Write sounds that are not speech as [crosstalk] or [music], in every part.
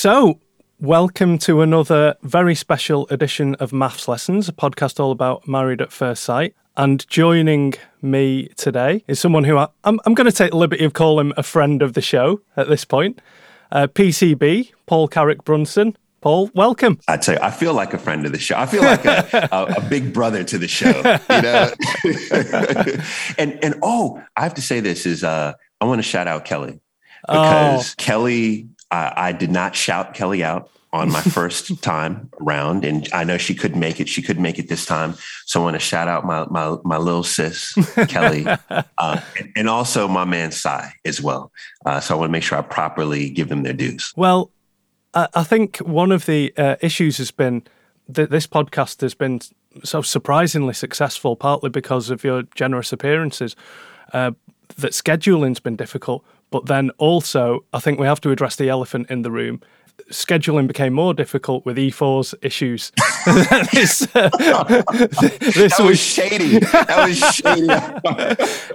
So, welcome to another very special edition of Maths Lessons, a podcast all about married at first sight. And joining me today is someone who I, am I'm going to take the liberty of calling him a friend of the show at this point. Uh, PCB, Paul Carrick Brunson. Paul, welcome. I tell you, I feel like a friend of the show. I feel like a, [laughs] a, a big brother to the show. You know, [laughs] and and oh, I have to say this is uh, I want to shout out Kelly because oh. Kelly I, I did not shout Kelly out on my [laughs] first time around, and I know she couldn't make it. She couldn't make it this time, so I want to shout out my my my little sis Kelly, [laughs] uh, and, and, also my man Sai as well. Uh, so I want to make sure I properly give them their dues. Well, I think one of the uh, issues has been that this podcast has been so surprisingly successful, partly because of your generous appearances. Uh, that scheduling's been difficult, but then also, I think we have to address the elephant in the room. Scheduling became more difficult with E4's issues. [laughs] this, uh, [laughs] this that was shady. That was shady.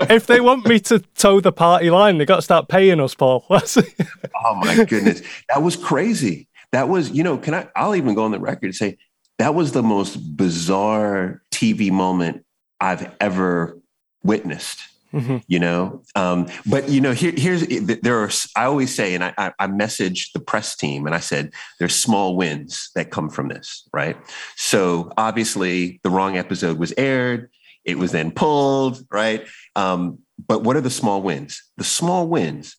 [laughs] if they want me to toe the party line, they got to start paying us, Paul. oh my goodness, that was crazy. That was, you know, can I? I'll even go on the record and say that was the most bizarre TV moment I've ever witnessed Mm-hmm. You know, um, but you know, here, here's there are. I always say, and I, I, I messaged the press team, and I said, "There's small wins that come from this, right?" So obviously, the wrong episode was aired. It was then pulled, right? Um, but what are the small wins? The small wins,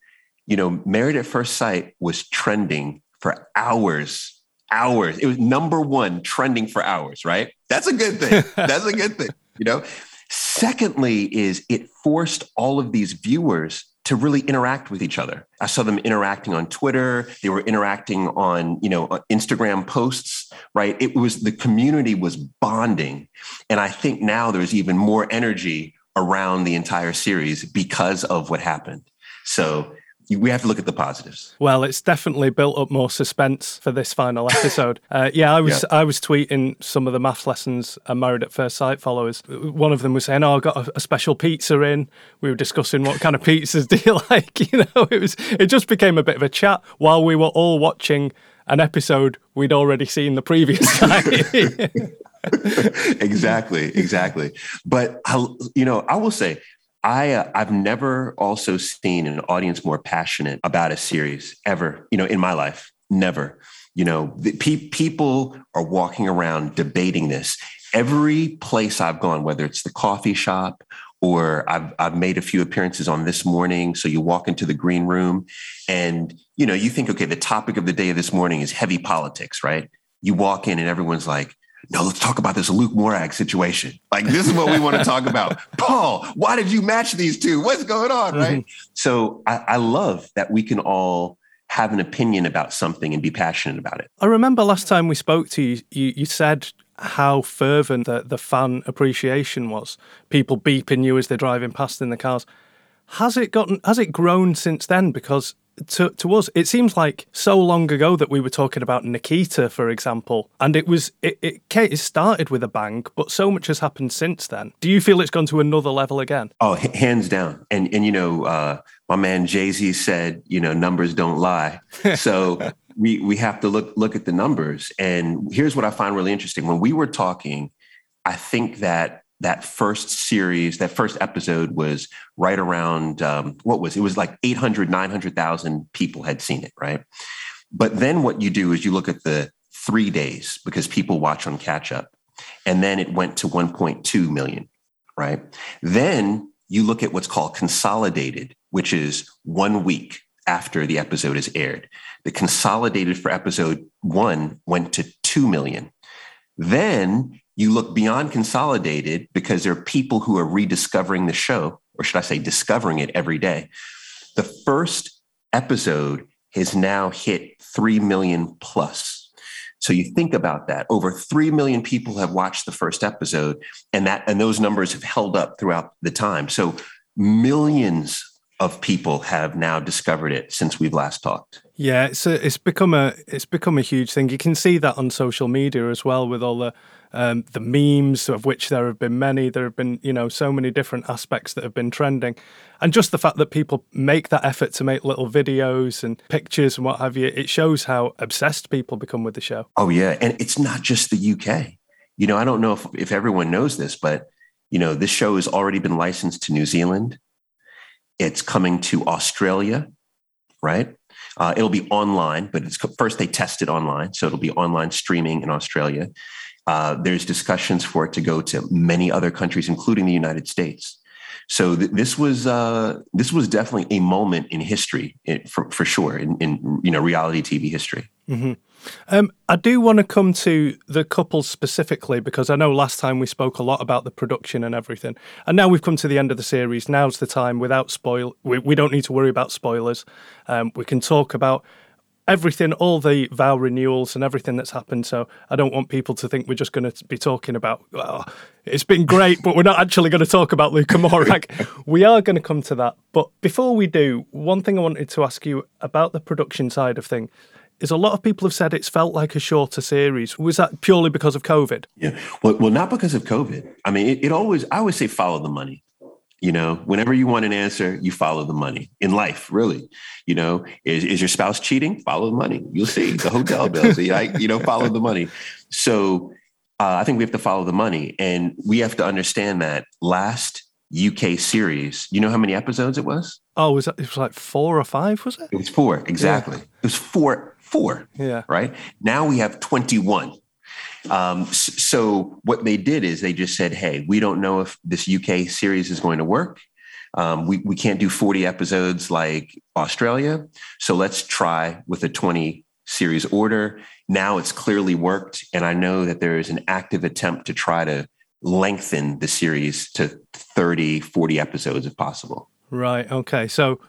you know, Married at First Sight was trending for hours, hours. It was number one trending for hours, right? That's a good thing. [laughs] That's a good thing, you know. Secondly, is it forced all of these viewers to really interact with each other. I saw them interacting on Twitter. They were interacting on, you know, uh, Instagram posts, right? It was the community was bonding. And I think now there's even more energy around the entire series because of what happened. So we have to look at the positives. Well, it's definitely built up more suspense for this final [laughs] episode. uh, yeah, I was yeah. I was tweeting some of the math lessons and married at first sight followers. One of them was saying, "Oh, I got a, a special pizza in." We were discussing what kind of pizzas [laughs] do you like. You know, it was it just became a bit of a chat while we were all watching an episode we'd already seen the previous [laughs] time. exactly, exactly. But I, you know, I will say I uh, I've never also seen an audience more passionate about a series ever. You know, in my life, never. You know, pe- people are walking around debating this. Every place I've gone, whether it's the coffee shop or I've I've made a few appearances on this morning. So you walk into the green room, and you know you think, okay, the topic of the day of this morning is heavy politics, right? You walk in and everyone's like, no, let's talk about this Luke Morag situation. Like, this is what we want to talk about. [laughs] Paul, why did you match these two? What's going on? Right. Mm-hmm. So I, I love that we can all have an opinion about something and be passionate about it. I remember last time we spoke to you, you, you said how fervent the, the fan appreciation was. People beeping you as they're driving past in the cars. Has it gotten has it grown since then? Because to, to us, it seems like so long ago that we were talking about Nikita, for example, and it was it, it, it started with a bang, but so much has happened since then. Do you feel it's gone to another level again? Oh, hands down. And and you know, uh, my man Jay Z said, you know, numbers don't lie. [laughs] So we we have to look look at the numbers. And here's what I find really interesting: when we were talking, I think that that first series, that first episode was right around um, what was it was like 800, 900,000 people had seen it, right? But then what you do is you look at the three days because people watch on catch up. And then it went to 1.2 million, right? Then you look at what's called consolidated, which is one week after the episode is aired. The consolidated for episode one went to 2 million. Then you look beyond consolidated because there are people who are rediscovering the show, or should I say, discovering it every day. The first episode has now hit 3 million plus. So you think about that. Over 3 million people have watched the first episode, and that and those numbers have held up throughout the time. So millions of people have now discovered it since we've last talked. Yeah, it's a, it's become a it's become a huge thing. You can see that on social media as well with all the um, the memes of which there have been many. There have been you know so many different aspects that have been trending, and just the fact that people make that effort to make little videos and pictures and what have you. It shows how obsessed people become with the show. Oh yeah, and it's not just the UK. You know, I don't know if if everyone knows this, but you know, this show has already been licensed to New Zealand. It's coming to Australia, right? Uh, it'll be online, but it's first they test it online, so it'll be online streaming in Australia. Uh, there's discussions for it to go to many other countries, including the United States. So th- this was uh, this was definitely a moment in history, for, for sure, in, in, you know reality TV history. Mm-hmm. Um, I do want to come to the couple specifically because I know last time we spoke a lot about the production and everything, and now we've come to the end of the series. Now's the time without spoil. We, we don't need to worry about spoilers. Um, we can talk about everything, all the vow renewals and everything that's happened. So I don't want people to think we're just going to be talking about, oh, it's been great, but we're not actually going to talk about Luke and Morag. we are going to come to that. But before we do, one thing I wanted to ask you about the production side of things is a lot of people have said it's felt like a shorter series. Was that purely because of COVID? Yeah. Well, well not because of COVID. I mean, it, it always, I always say follow the money. You know, whenever you want an answer, you follow the money in life, really. You know, is, is your spouse cheating? Follow the money. You'll see the hotel bills, [laughs] you know, follow the money. So uh, I think we have to follow the money. And we have to understand that last UK series, you know how many episodes it was? Oh, was that, it was like four or five, was it? It was four, exactly. Yeah. It was four, four. Yeah. Right. Now we have 21. Um, so what they did is they just said, "Hey, we don't know if this UK series is going to work. Um, we we can't do 40 episodes like Australia, so let's try with a 20 series order." Now it's clearly worked, and I know that there is an active attempt to try to lengthen the series to 30, 40 episodes if possible. Right. Okay. So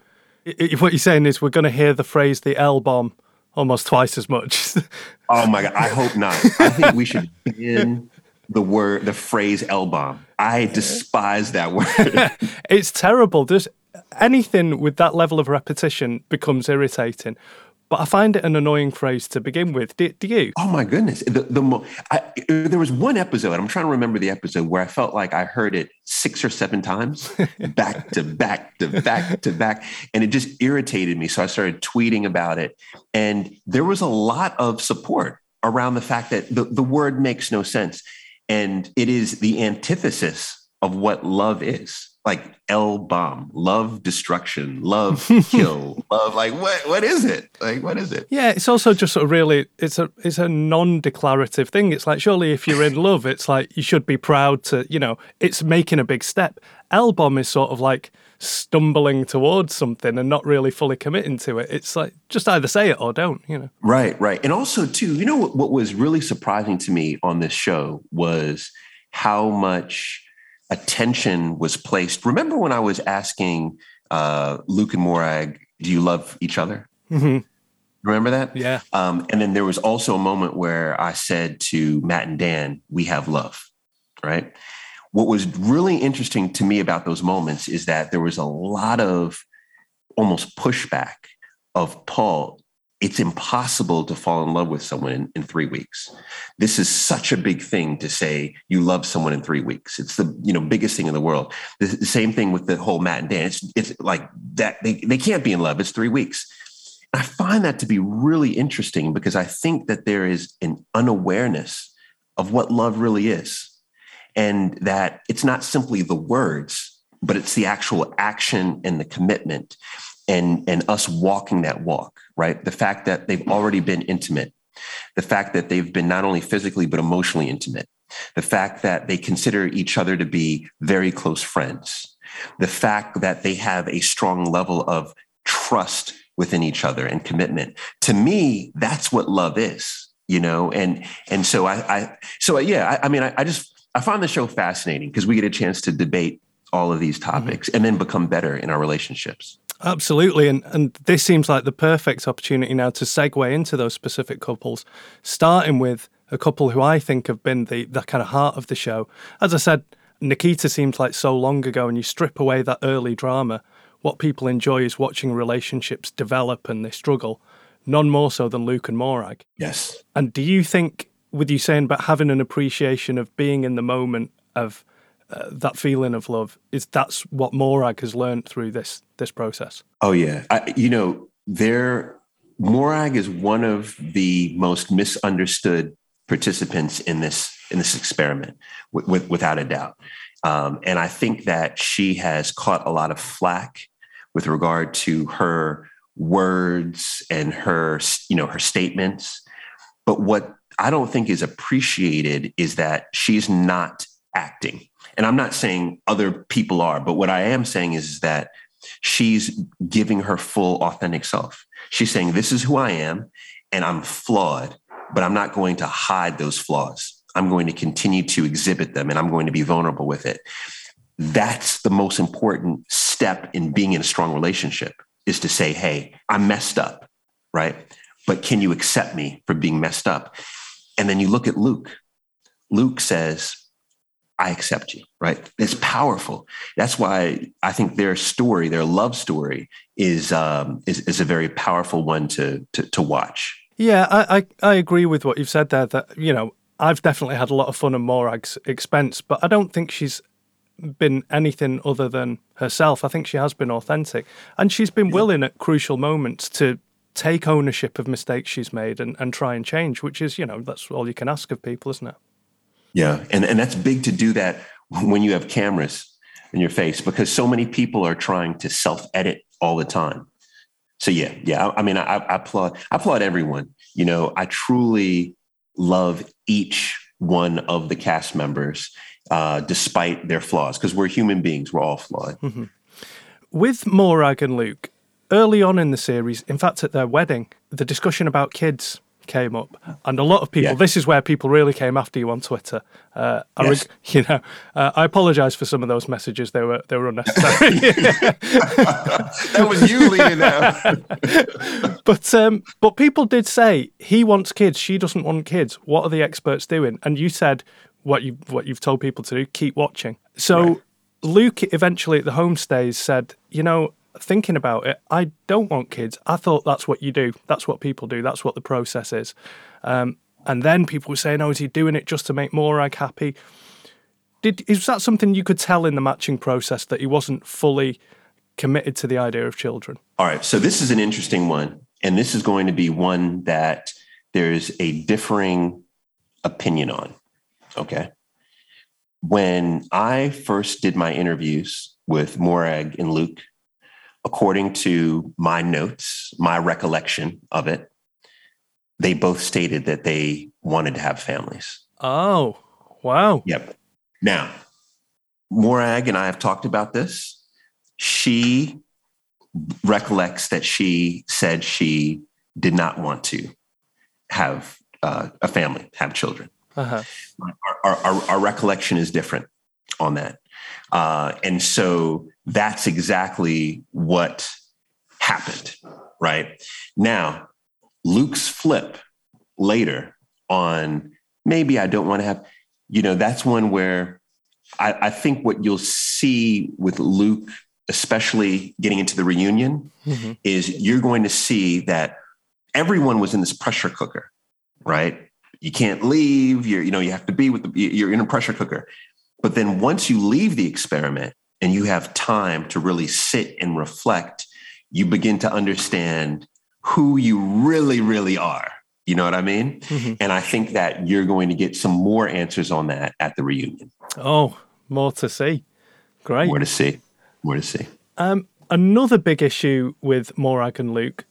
what you're saying is we're going to hear the phrase "the L bomb." almost twice as much. [laughs] oh my god! I hope not. I think we should ban the word, the phrase "L bomb." I despise that word. [laughs] it's terrible. Does anything with that level of repetition becomes irritating. But I find it an annoying phrase to begin with. Do, do you? Oh my goodness! The, the I, there was one episode. I'm trying to remember the episode where I felt like I heard it six or seven times, [laughs] back to back to back to back, and it just irritated me. So I started tweeting about it, and there was a lot of support around the fact that the, the word makes no sense, and it is the antithesis of what love is like L bomb, love destruction, love [laughs] kill, love like what what is it? Like what is it? Yeah, it's also just sort of really it's a it's a non-declarative thing. It's like surely if you're in [laughs] love, it's like you should be proud to, you know, it's making a big step. L bomb is sort of like stumbling towards something and not really fully committing to it. It's like just either say it or don't, you know. Right, right. And also too, you know what, what was really surprising to me on this show was how much attention was placed. Remember when I was asking uh, Luke and Morag, do you love each other? Mm-hmm. Remember that? Yeah. Um, and then there was also a moment where I said to Matt and Dan, we have love, right? What was really interesting to me about those moments is that there was a lot of almost pushback of Paul it's impossible to fall in love with someone in, in, three weeks. This is such a big thing to say you love someone in three weeks. It's the you know biggest thing in the world. The, the same thing with the whole Matt and Dan. It's, it's like that they, they can't be in love. It's three weeks. I find that to be really interesting because I think that there is an unawareness of what love really is. And that it's not simply the words, but it's the actual action and the commitment and and us walking that walk right? The fact that they've already been intimate the fact that they've been not only physically but emotionally intimate the fact that they consider each other to be very close friends the fact that they have a strong level of trust within each other and commitment. To me that's what love is you know? And and so i i so yeah i, I mean I, I, just i find the show fascinating because we get a chance to debate all of these topics mm-hmm. and then become better in our relationships Absolutely. And, and this seems like the perfect opportunity now to segue into those specific couples, starting with a couple who I think have been the, the kind of heart of the show. As I said, Nikita seems like so long ago, and you strip away that early drama. What people enjoy is watching relationships develop and they struggle. none more so than Luke and Morag. Yes. And do you think, with you saying about having an appreciation of being in the moment of uh, that feeling of love, is that's what Morag has learned through this this process? Oh yeah, I, you know, there Morag is one of the most misunderstood participants in this in this experiment, with, with, without a doubt. Um, and I think that she has caught a lot of flack with regard to her words and her, you know, her statements. But what I don't think is appreciated is that she's not acting. And I'm not saying other people are, but what I am saying is that she's giving her full authentic self. She's saying, This is who I am, and I'm flawed, but I'm not going to hide those flaws. I'm going to continue to exhibit them and I'm going to be vulnerable with it. That's the most important step in being in a strong relationship is to say, Hey, I'm messed up, right? But can you accept me for being messed up? And then you look at Luke. Luke says, I accept you, right? It's powerful. That's why I think their story, their love story, is um, is, is a very powerful one to to, to watch. Yeah, I, I, I agree with what you've said there. That you know, I've definitely had a lot of fun at Morag's expense, but I don't think she's been anything other than herself. I think she has been authentic, and she's been willing at crucial moments to take ownership of mistakes she's made and, and try and change, which is, you know, that's all you can ask of people, isn't it? Yeah. And, and that's big to do that when you have cameras in your face because so many people are trying to self edit all the time. So yeah, yeah. I, I mean, I, I, applaud, I applaud everyone. You know, I truly love each one of the cast members, uh, despite their flaws, because we're human beings. We're all flawed. Mm-hmm. With Morag and Luke, early on in the series, in fact, at their wedding, the discussion about kids came up, and a lot of people. Yeah. This is where people really came after you on Twitter. Uh, yes. I, [laughs] you know, uh, I apologise for some of those messages. They were they were unnecessary. [laughs] [laughs] that was you leading but um, but people did say he wants kids. She doesn't want kids. What are the experts doing? And you said what you what you've told people to do. Keep watching. So. Right. Luke eventually at the homestays said, you know, thinking about it, I don't want kids. I thought that's what you do. That's what people do. That's what the process is. Um, and then people were saying, "Oh, is he doing it just to make Morag happy?" Did is that something you could tell in the matching process that he wasn't fully committed to the idea of children? All right. So this is an interesting one, and this is going to be one that there's a differing opinion on. Okay. When I first did my interviews with Morag and Luke, according to my notes, my recollection of it, they both stated that they wanted to have families. Oh, wow. Yep. Now, Morag and I have talked about this. She recollects that she said she did not want to have uh, a family, have children. Uh-huh. Our, our, our, recollection is different on that. Uh, and so that's exactly what happened, right? Now, Luke's flip later on, maybe I don't want to have, you know, that's one where I, I think what you'll see with Luke, especially getting into the reunion, mm-hmm. is you're going to see that everyone was in this pressure cooker, right? You can't leave. You're, you know, you have to be with the, you're in a pressure cooker. But then once you leave the experiment and you have time to really sit and reflect, you begin to understand who you really, really are. You know what I mean? Mm-hmm. And I think that you're going to get some more answers on that at the reunion. Oh, more to see. Great. More to see. More to see. Um, another big issue with Morag and Luke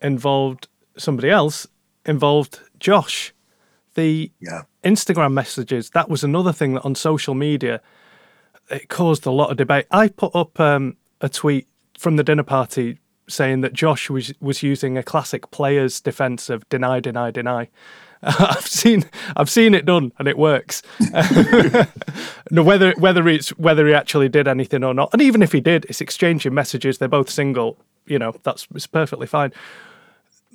involved somebody else, involved Josh. The yeah. Instagram messages, that was another thing that on social media, it caused a lot of debate. I put up um, a tweet from the dinner party saying that Josh was was using a classic player's defense of deny, deny, deny. [laughs] I've seen I've seen it done and it works. [laughs] no, whether whether it's whether he actually did anything or not, and even if he did, it's exchanging messages. They're both single. You know that's it's perfectly fine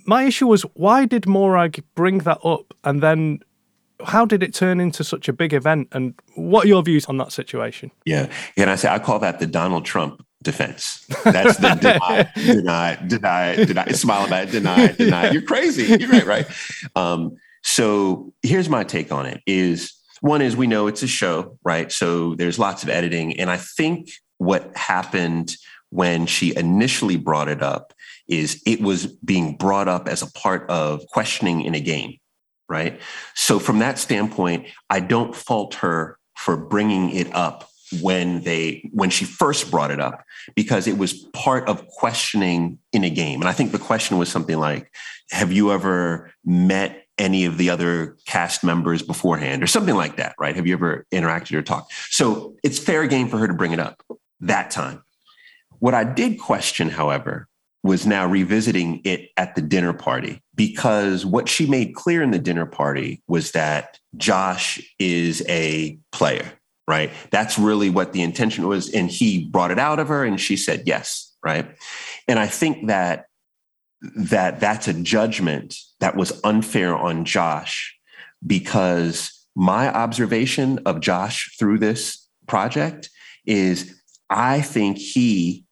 my issue was why did Morag bring that up and then how did it turn into such a big event and what are your views on that situation? Yeah. And I say I call that the Donald Trump defense. That's the deny, [laughs] deny, deny, deny, smile about it, deny, [laughs] deny. You're crazy. You're right, right. Um, so here's my take on it is one is we know it's a show, right? So there's lots of editing. And I think what happened when she initially brought it up is it was being brought up as a part of questioning in a game, right? So from that standpoint, I don't fault her for bringing it up when they when she first brought it up because it was part of questioning in a game. And i think the question was something like have you ever met any of the other cast members beforehand? or something like that right? Have you ever interacted or talked? So it's fair game for her to bring it up that time. What i did question however was now revisiting it at the dinner party because what she made clear in the dinner party was that Josh is a player, right? That's really what the intention was. And he brought it out of her and she said yes, right? And I think that that that's a judgment that was unfair on Josh because my observation of Josh through this project is I think he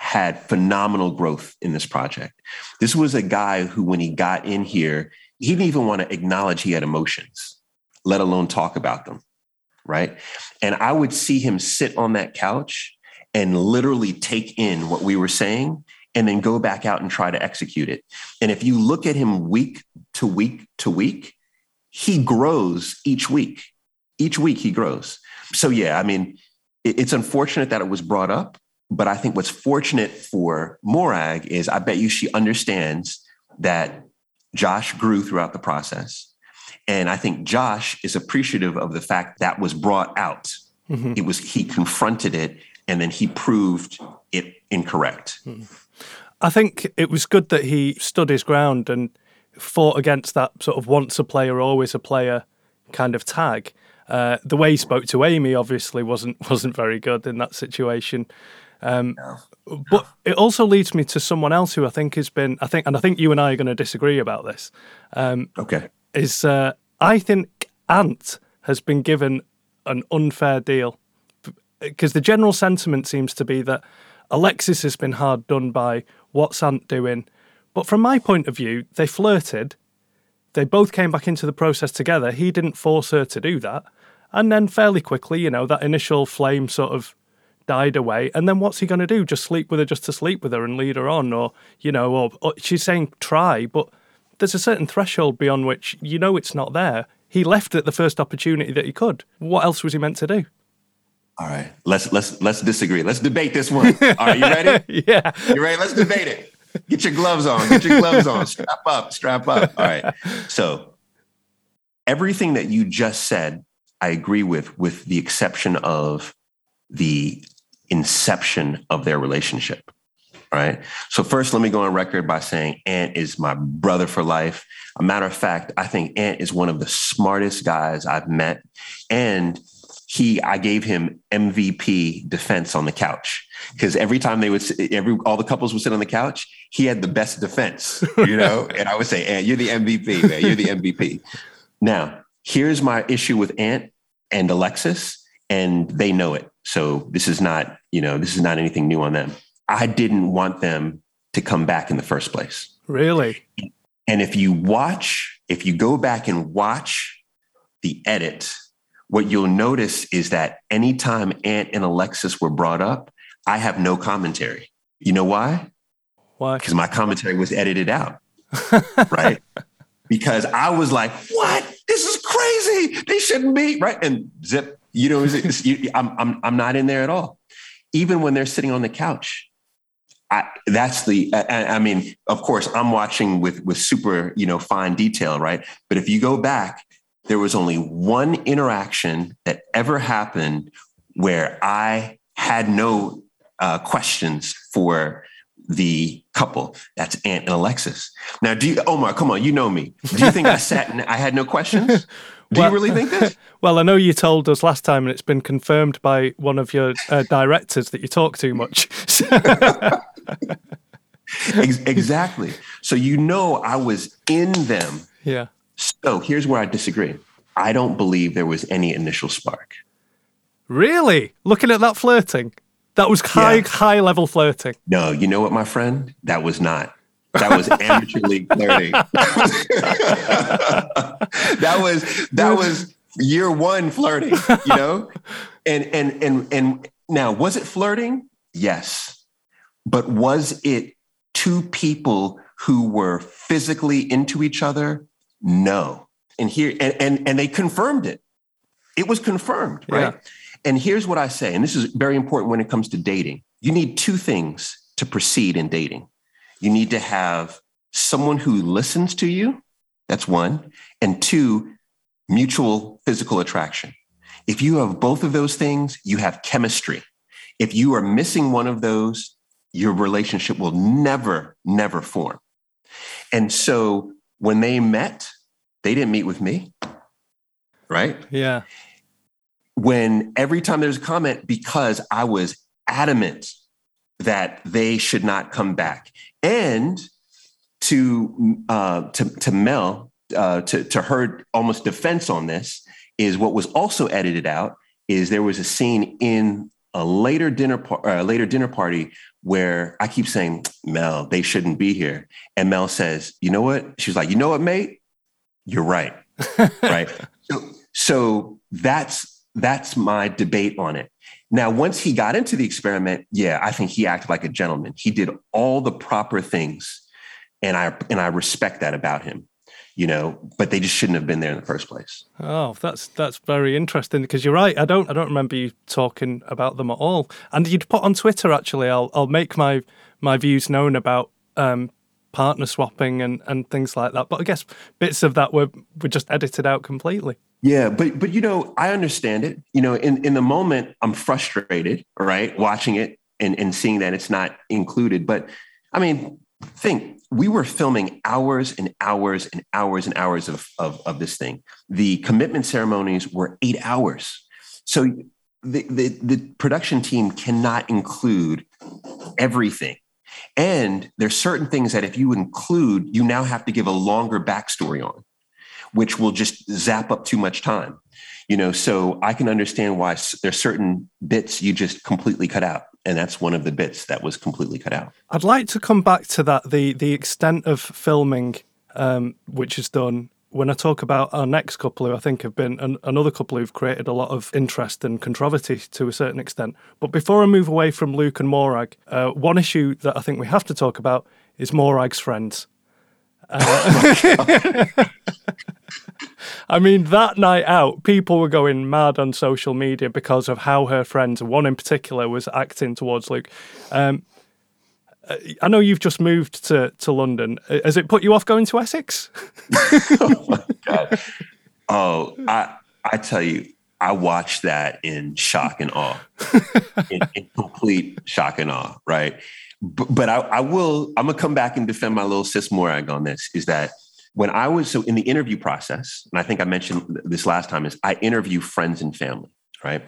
had phenomenal growth in this project. This was a guy who, when he got in here, he didn't even want to acknowledge he had emotions, let alone talk about them. Right. And I would see him sit on that couch and literally take in what we were saying and then go back out and try to execute it. And if you look at him week to week to week, he grows each week. Each week he grows. So, yeah, I mean, it's unfortunate that it was brought up, but I think what's fortunate for Morag is I bet you she understands that Josh grew throughout the process. And I think Josh is appreciative of the fact that was brought out. Mm-hmm. It was he confronted it and then he proved it incorrect. Mm. I think it was good that he stood his ground and fought against that sort of once a player, always a player kind of tag. Uh, the way he spoke to Amy obviously wasn't [laughs] wasn't very good in that situation. Um, no. But it also leads me to someone else who I think has been, I think, and I think you and I are going to disagree about this. Um, okay. Is uh, I think Ant has been given an unfair deal because the general sentiment seems to be that Alexis has been hard done by what's Ant doing. But from my point of view, they flirted. They both came back into the process together. He didn't force her to do that. And then fairly quickly, you know, that initial flame sort of died away. And then what's he going to do? Just sleep with her just to sleep with her and lead her on? Or, you know, or, or she's saying try, but there's a certain threshold beyond which you know it's not there. He left at the first opportunity that he could. What else was he meant to do? All right, let's let's let's disagree. Let's debate this one. All right, you ready? [laughs] yeah, you ready? Let's debate it. Get your gloves on. Get your gloves on. Strap up. Strap up. All right. So everything that you just said, I agree with, with the exception of the inception of their relationship. Right. So first, let me go on record by saying Ant is my brother for life. A matter of fact, I think Ant is one of the smartest guys I've met. And he, I gave him MVP defense on the couch because every time they would, every all the couples would sit on the couch, he had the best defense, you know. [laughs] and I would say, Ant, you're the MVP, man. You're the MVP. now, here's my issue with Ant and Alexis, and they know it. So this is not, you know, this is not anything new on them. I didn't want them to come back in the first place. Really? And if you watch, if you go back and watch the edit, what you'll notice is that anytime Ant and Alexis were brought up, I have no commentary. You know why? Why? Because my commentary was edited out. [laughs] right? Because I was like, what? This is crazy. They shouldn't be. Right. And zip, you know, I'm, I'm, I'm not in there at all. Even when they're sitting on the couch, I, that's the. I, I, mean, of course, I'm watching with with super, you know, fine detail, right? But if you go back, there was only one interaction that ever happened where I had no uh, questions for the couple. That's Ant and Alexis. Now, do you, Omar? Come on, you know me. Do you think I sat and I had no questions? [laughs] Do well, you really think this? [laughs] Well, I know you told us last time, and it's been confirmed by one of your uh, directors that you talk too much. [laughs] exactly. So you know I was in them. Yeah. So here's where I disagree. I don't believe there was any initial spark. Really? Looking at that flirting? That was high Yeah. high level flirting. No, you know what, my friend? That was not. That was amateur league flirting. [laughs] that was that was year one flirting, you know? And and and and now was it flirting? Yes. But was it two people who were physically into each other? No. And here and and, and they confirmed it. It was confirmed, right? Yeah. And here's what I say, and this is very important when it comes to dating. You need two things to proceed in dating. You need to have someone who listens to you, that's one, and two, mutual physical attraction. If you have both of those things, you have chemistry. If you are missing one of those, your relationship will never, never form. And so when they met, they didn't meet with me, right? Yeah. When every time there's a comment because I was adamant that they should not come back. And to uh, to to Mel uh, to to her almost defense on this is what was also edited out is there was a scene in a later dinner par- uh, later dinner party where I keep saying Mel they shouldn't be here. And Mel says you know what? She's like you know what mate? You're right. [laughs] Right? So so that's that's my debate on it now once he got into the experiment yeah i think he acted like a gentleman he did all the proper things and i and i respect that about him you know but they just shouldn't have been there in the first place Oh, that's that's very interesting because you're right. I don't I don't remember you talking about them at all. And you'd put on Twitter actually. I'll I'll make my my views known about um, partner swapping and and things like that. But I guess bits of that were were just edited out completely. Yeah but but you know i understand it you know in in the moment i'm frustrated right watching it and and seeing that it's not included but i mean think we were filming hours and hours and hours and hours of, of, of this thing. The commitment ceremonies were eight hours. So the, the, the production team cannot include everything. And there's certain things that if you include, you now have to give a longer backstory on, which will just zap up too much time. You know, so I can understand why there's certain bits you just completely cut out. And that's one of the bits that was completely cut out. I'd like to come back to that the the extent of filming um, which is done. When I talk about our next couple, who I think have been an, another couple who've created a lot of interest and controversy to a certain extent. But before I move away from Luke and Morag, uh, one issue that I think we have to talk about is Morag's friends. Uh, [laughs] I mean, that night out, people were going mad on social media because of how her friends, one in particular, was acting towards Luke. Um, uh, I know you've just moved to, to London. Uh, Has it put you off going to Essex? [laughs] oh my god! Oh, I I tell you, I watched that in shock and awe, [laughs] in, in complete shock and awe. Right, but, but I, I will. I'm gonna come back and defend my little sis Morag on this. Is that when I was so in the interview process, and I think I mentioned this last time, is I interview friends and family. Right.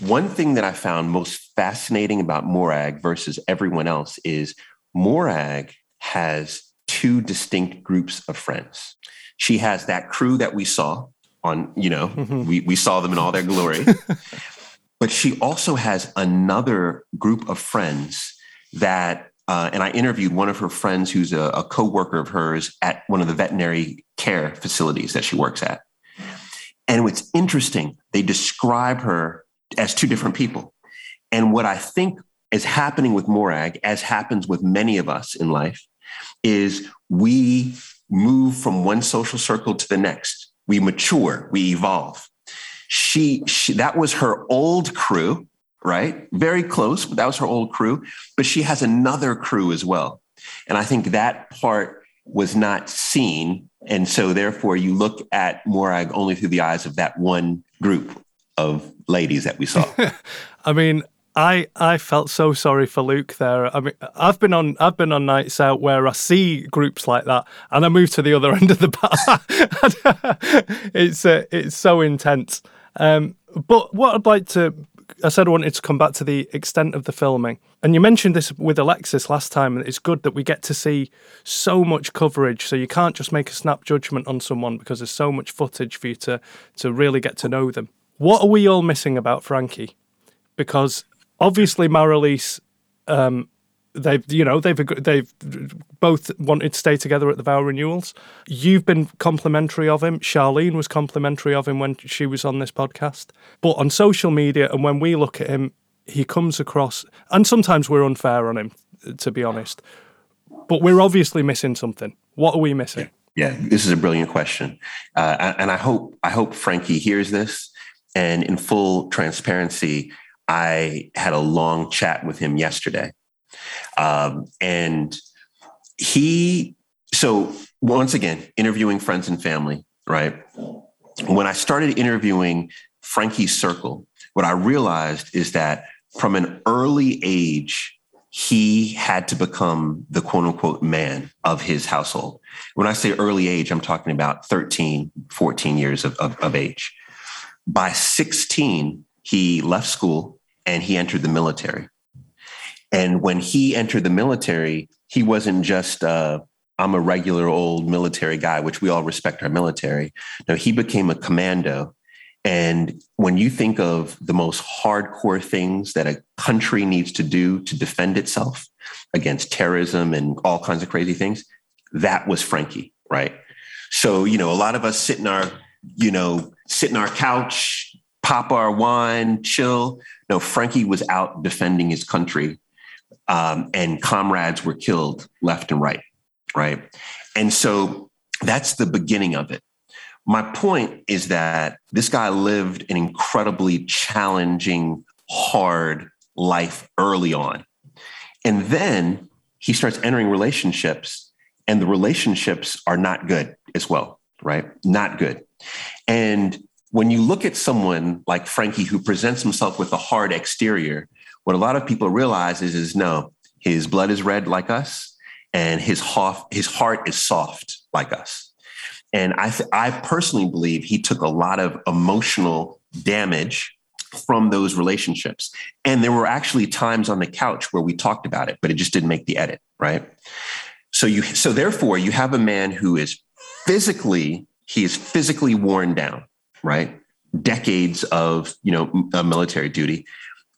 One thing that I found most fascinating about Morag versus everyone else is Morag has two distinct groups of friends. She has that crew that we saw on, you know, mm-hmm. we, we saw them in all their glory. [laughs] but she also has another group of friends that, uh, and I interviewed one of her friends who's a, a co worker of hers at one of the veterinary care facilities that she works at. And what's interesting, they describe her as two different people. And what I think is happening with Morag, as happens with many of us in life, is we move from one social circle to the next. We mature, we evolve. She, she that was her old crew, right? Very close, but that was her old crew. But she has another crew as well. And I think that part was not seen. And so therefore you look at Morag only through the eyes of that one group of ladies that we saw. [laughs] I mean, I I felt so sorry for Luke there. I mean, I've been on I've been on nights out where I see groups like that, and I move to the other [laughs] end of the bar. [laughs] it's uh, it's so intense. Um, but what I'd like to, I said I wanted to come back to the extent of the filming, and you mentioned this with Alexis last time. and It's good that we get to see so much coverage, so you can't just make a snap judgment on someone because there's so much footage for you to to really get to know them. What are we all missing about Frankie? Because obviously Marilyse, um, they've you know they've they've both wanted to stay together at the vow renewals. You've been complimentary of him. Charlene was complimentary of him when she was on this podcast. But on social media and when we look at him, he comes across, and sometimes we're unfair on him, to be honest. But we're obviously missing something. What are we missing? Yeah, this is a brilliant question, uh, and I hope I hope Frankie hears this. And in full transparency, I had a long chat with him yesterday, um, and he. So once again, interviewing friends and family, right? When I started interviewing Frankie's circle, what I realized is that from an early age, he had to become the quote unquote man of his household. When I say early age, I'm talking about 13, 14 years of, of, of age. By 16, he left school and he entered the military. And when he entered the military, he wasn't just, uh, I'm a regular old military guy, which we all respect our military. No, he became a commando and when you think of the most hardcore things that a country needs to do to defend itself against terrorism and all kinds of crazy things, that was Frankie, right? So, you know, a lot of us sit in our, you know, sit in our couch, pop our wine, chill. No, Frankie was out defending his country, um, and comrades were killed left and right, right? And so that's the beginning of it. My point is that this guy lived an incredibly challenging, hard life early on. And then he starts entering relationships, and the relationships are not good as well, right? Not good. And when you look at someone like Frankie, who presents himself with a hard exterior, what a lot of people realize is, is no, his blood is red like us, and his, his heart is soft like us. And I, th- I personally believe he took a lot of emotional damage from those relationships. And there were actually times on the couch where we talked about it, but it just didn't make the edit, right? So you so therefore you have a man who is physically he is physically worn down, right? Decades of, you know, uh, military duty.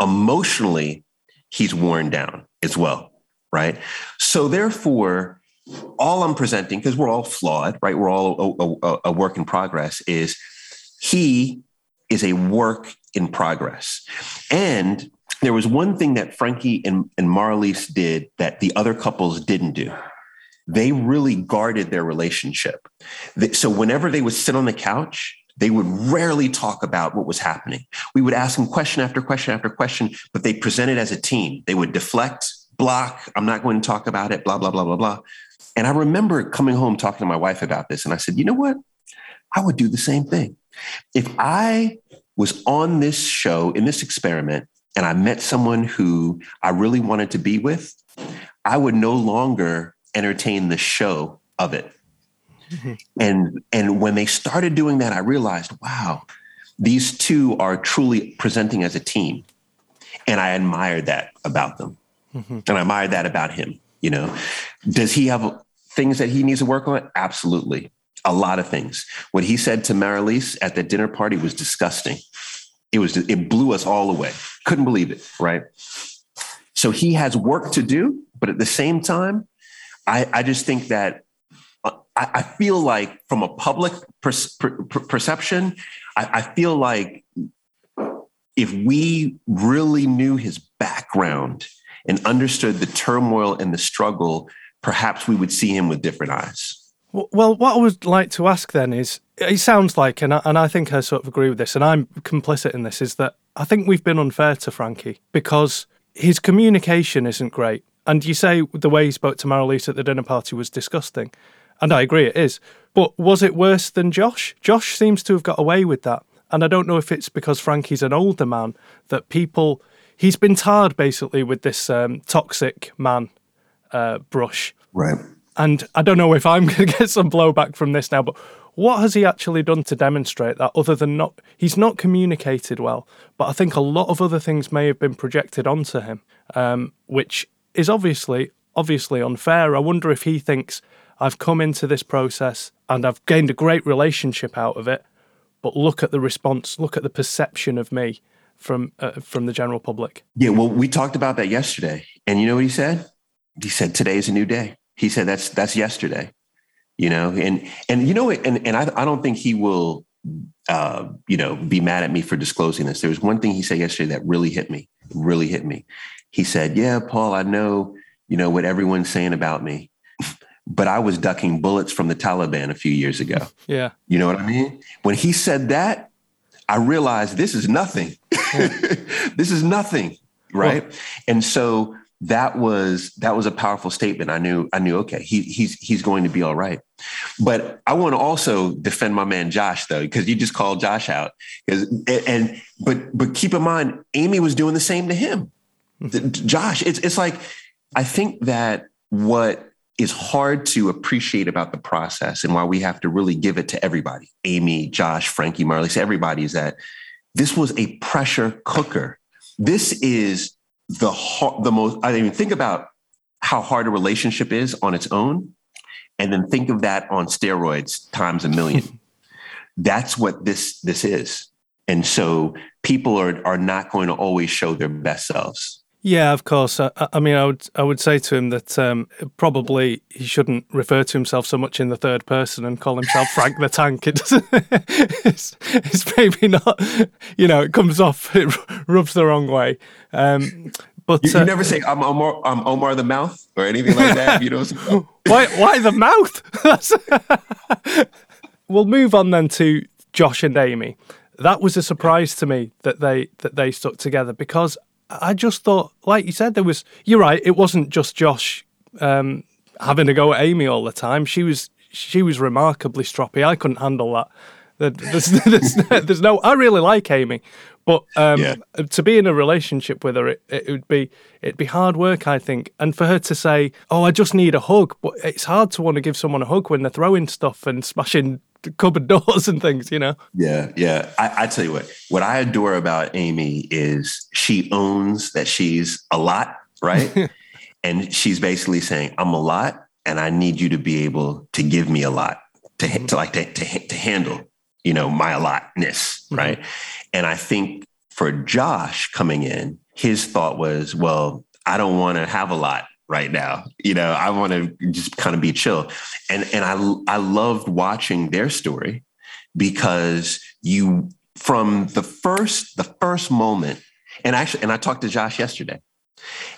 Emotionally, he's worn down as well, right? So therefore, all I'm presenting, because we're all flawed, right? We're all a, a, a, work in progress, is he is a work in progress. And there was one thing that Frankie and, and Marilyse did that the other couples didn't do. They really guarded their relationship. So whenever they would sit on the couch, they would rarely talk about what was happening. We would ask them question after question after question, but they presented as a team. They would deflect, block, I'm not going to talk about it, blah, blah, blah, blah, blah. And I remember coming home talking to my wife about this. And I said, you know what? I would do the same thing. If I was on this show, in this experiment, and I met someone who I really wanted to be with, I would no longer entertain the show of it. [laughs] And, and when they started doing that, I realized, wow, these two are truly presenting as a team. And I admired that about them. Mm-hmm. And I admired that about him. You know, does he have things that he needs to work on? Absolutely. A lot of things. What he said to Marilyse at the dinner party was disgusting. It was it blew us all away. Couldn't believe it, right? So he has work to do, but at the same time, I, I just think that I, feel like from a public per, per, perception, I, I feel like if we really knew his background and understood the turmoil and the struggle perhaps we would see him with different eyes. Well, what I would like to ask then is it sounds like, and I, and I think I sort of agree with this, and I'm complicit in this, is that I think we've been unfair to Frankie because his communication isn't great. And you say the way he spoke to Marilyse at the dinner party was disgusting. And I agree, it is. But was it worse than Josh? Josh seems to have got away with that. And I don't know if it's because Frankie's an older man that people, he's been tarred basically with this um, toxic man uh, brush. Right. And I don't know if I'm [laughs] going to get some blowback from this now, but what has he actually done to demonstrate that other than not, he's not communicated well, but I think a lot of other things may have been projected onto him, um, which is obviously, obviously unfair. I wonder if he thinks, I've come into this process and I've gained a great relationship out of it, but look at the response, look at the perception of me from uh, from the general public. Yeah, well, we talked about that yesterday, and you know what he said? He said today is a new day. He said that's that's yesterday. You know, and and you know, and and I I don't think he will, uh, you know, be mad at me for disclosing this. There was one thing he said yesterday that really hit me, really hit me. He said, "Yeah, Paul, I know, you know, what everyone's saying about me." But I was ducking bullets from the Taliban a few years ago. [laughs] Yeah. You know what I mean? When he said that, I realized this is nothing. Yeah. [laughs] this is nothing, right? Well, and so that was that was a powerful statement. I knew I knew okay, he, he's he's going to be all right. But I want to also defend my man Josh though, because you just called Josh out. Because and but but keep in mind, Amy was doing the same to him. Mm-hmm. Josh, it's it's like I think that what is hard to appreciate about the process and why we have to really give it to everybody Amy, Josh, Frankie, Marley, everybody is that this was a pressure cooker. This is the, the most, I mean, think about how hard a relationship is on its own. And then think of that on steroids times a million. [laughs] That's what this this is. And so people are are not going to always show their best selves. Yeah, of course. I, I, mean, I would I would say to him that um, probably he shouldn't refer to himself so much in the third person and call himself Frank the Tank. It doesn't. [laughs] It's, it's, maybe not. You know, it comes off. It rubs the wrong way. Um, but you, you uh, never say I'm Omar, I'm Omar the Mouth or anything like that. You know. [laughs] why? Why the mouth? [laughs] we'll move on then to Josh and Amy. That was a surprise to me that they that they stuck together because I just thought, like you said, there was. You're right. It wasn't just Josh um, having to go at Amy all the time. She was she was remarkably stroppy. I couldn't handle that. There's, [laughs] there's, there's no. I really like Amy, but um, yeah. to be in a relationship with her, it, it would be it'd be hard work, I think. And for her to say, "Oh, I just need a hug," but it's hard to want to give someone a hug when they're throwing stuff and smashing cupboard doors and things, you know? Yeah, yeah. I, I, tell you what, what I adore about Amy is she owns that she's a lot, right? [laughs] and she's basically saying, I'm a lot and I need you to be able to give me a lot to, mm-hmm. to like to, to, to, handle, you know, my allotness, mm-hmm. right? And I think for Josh coming in, his thought was, well, I don't want to have a lot right now. You know, I want to just kind of be chill. And and I I loved watching their story because you from the first the first moment and actually and I talked to Josh yesterday.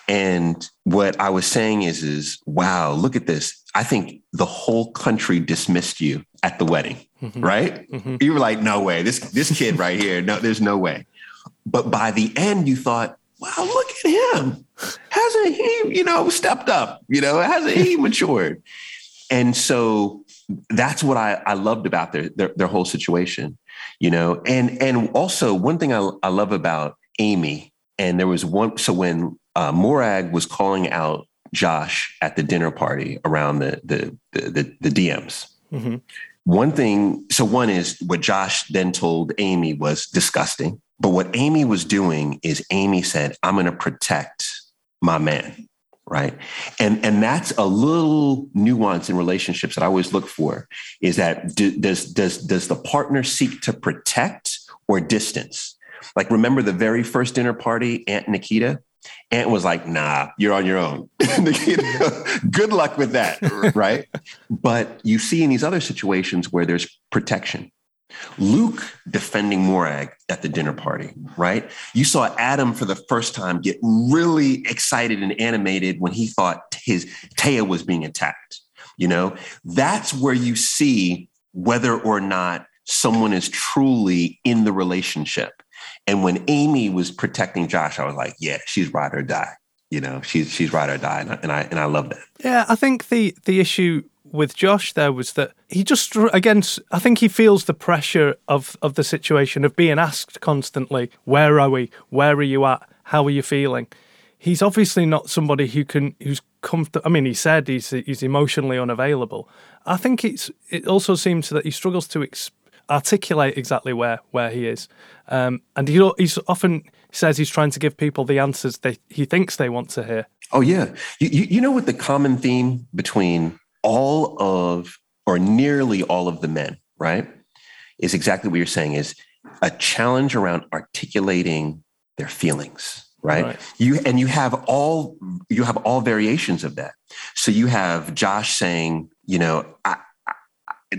And what I was saying is is wow, look at this. I think the whole country dismissed you at the wedding, mm-hmm. right? Mm-hmm. You were like, no way. This this kid right here, no there's no way. But by the end you thought, wow, look at him. Hasn't he, you know, stepped up? You know, hasn't he [laughs] matured? And so that's what I, I loved about their, their, their whole situation, you know, and and also one thing I, I love about Amy, and there was one. So when uh, Morag was calling out Josh at the dinner party around the the the, the, the DMs. Mm-hmm. One thing, so one is what Josh then told Amy was disgusting. But what Amy was doing is Amy said, I'm going to protect my man. Right. And, and that's a little nuance in relationships that I always look for is that do, does, does, does the partner seek to protect or distance? Like, remember the very first dinner party, Ant Nikita? Ant was like, nah, you're on your own. [laughs] [laughs] Good luck with that. [laughs] Right. but you see in these other situations where there's protection, Luke defending Morag at the dinner party, right? You saw Adam for the first time get really excited and animated when he thought his Taya was being attacked. You know, that's where you see whether or not someone is truly in the relationship. And when Amy was protecting Josh, I was like, yeah, she's ride or die. You know, she's she's ride or die, and I and I, and I love that. Yeah, I think the the issue with Josh there was that he just again I think he feels the pressure of of the situation of being asked constantly where are we? Where are you at? How are you feeling? He's obviously not somebody who can who's comfortable I mean he said he's he's emotionally unavailable. I think it's it also seems that he struggles to ex- articulate exactly where where he is. Um, and he he's often says he's trying to give people the answers they he thinks they want to hear. Oh yeah. You, you know what the common theme between all of, or nearly all of the men, right, is exactly what you're saying is a challenge around articulating their feelings right? right? You and you have all you have all variations of that. So you have Josh saying, you know, I,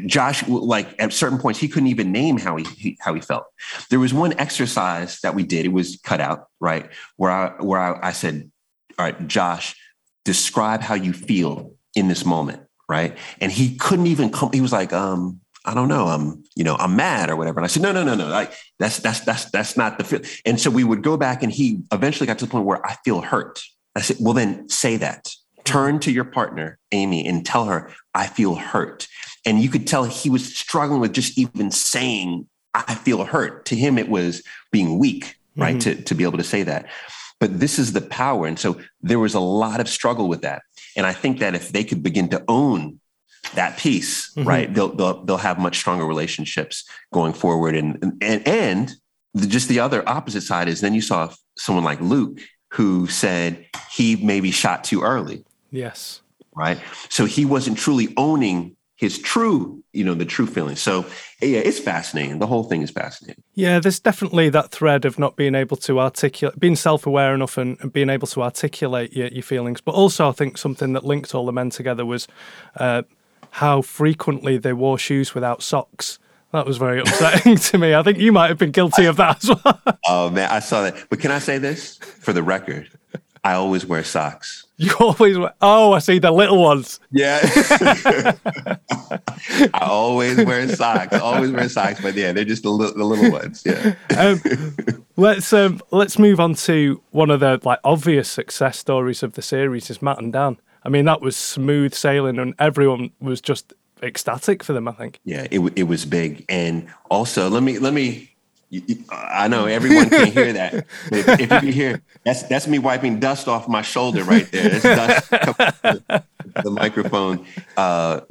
Josh like at certain points he couldn't even name how he, he, how he felt. There was one exercise that we did. It was cut out, right? Where I where I, I said, "All right, Josh, describe how you feel in this moment." Right, and he couldn't even come. He was like, um, I don't know, I'm, you know, I'm mad or whatever. And I said, no, no, no, no, like that's that's that's that's not the feel. And so we would go back and he eventually got to the point where I feel hurt. I said, well, then say that. Turn to your partner, Amy, and tell her, I feel hurt. And you could tell he was struggling with just even saying, I feel hurt. To him, it was being weak, right? Mm-hmm. To, to be able to say that. But this is the power. And so there was a lot of struggle with that. And I think that if they could begin to own that piece, mm-hmm. right? They'll, they'll they'll have much stronger relationships going forward. And and and just the other opposite side is then you saw someone like Luke who said he maybe shot too early. Yes. Right. So he wasn't truly owning his true, you know, the true feelings. So yeah, it's fascinating. The whole thing is fascinating. Yeah, there's definitely that thread of not being able to articulate, being self-aware enough and, and being able to articulate your, your, feelings. But also, I think something that linked all the men together was uh, how frequently they wore shoes without socks. That was very upsetting [laughs] to me. I think you might have been guilty of that as well. Oh man, I saw that. But can I say this for the record? I always wear socks. [laughs] You always wear. Oh, I see the little ones. Yeah. [laughs] [laughs] I always wear socks. Always wear socks, but yeah, they're just the, li- the little ones. Yeah. Um, let's um, let's move on to one of the like obvious success stories of the series is Matt and Dan. I mean, that was smooth sailing, and everyone was just ecstatic for them. I think. Yeah, it it was big, and also let me let me. I know everyone can hear that. [laughs] If, if, you can hear, that's that's me wiping dust off my shoulder right there. That's dust the, the microphone. Uh,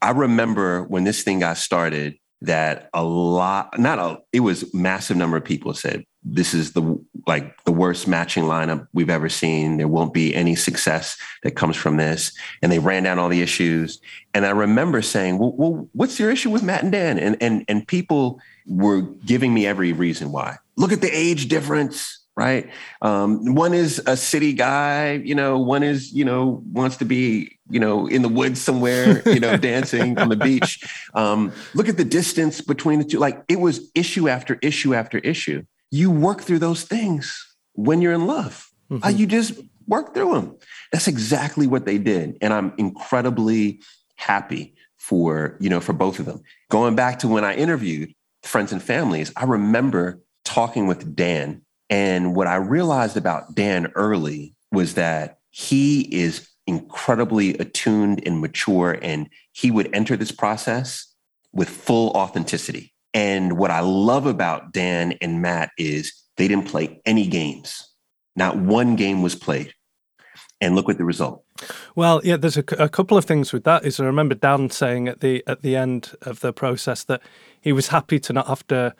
I remember when this thing got started that a lot, not a, it was massive number of people said, this is the like the worst matching lineup we've ever seen. There won't be any success that comes from this. And they ran down all the issues. And I remember saying, well, well what's your issue with Matt and Dan? And and and people were giving me every reason why. Look at the age difference right? Um, one is a city guy, you know, one is, you know, wants to be, you know, in the woods somewhere, you know, [laughs] dancing on the beach. Um, look at the distance between the two. Like it was issue after issue after issue. You work through those things when you're in love. Mm-hmm. Uh, you just work through them. That's exactly what they did. And I'm incredibly happy for, you know, for both of them. Going back to when I interviewed friends and families, I remember talking with Dan and what I realized about Dan early was that he is incredibly attuned and mature, and he would enter this process with full authenticity. And what I love about Dan and Matt is they didn't play any games. Not one game was played. And look what the result. Well, yeah, there's a, a, couple of things with that. Is I remember Dan saying at the at the end of the process that he was happy to not have to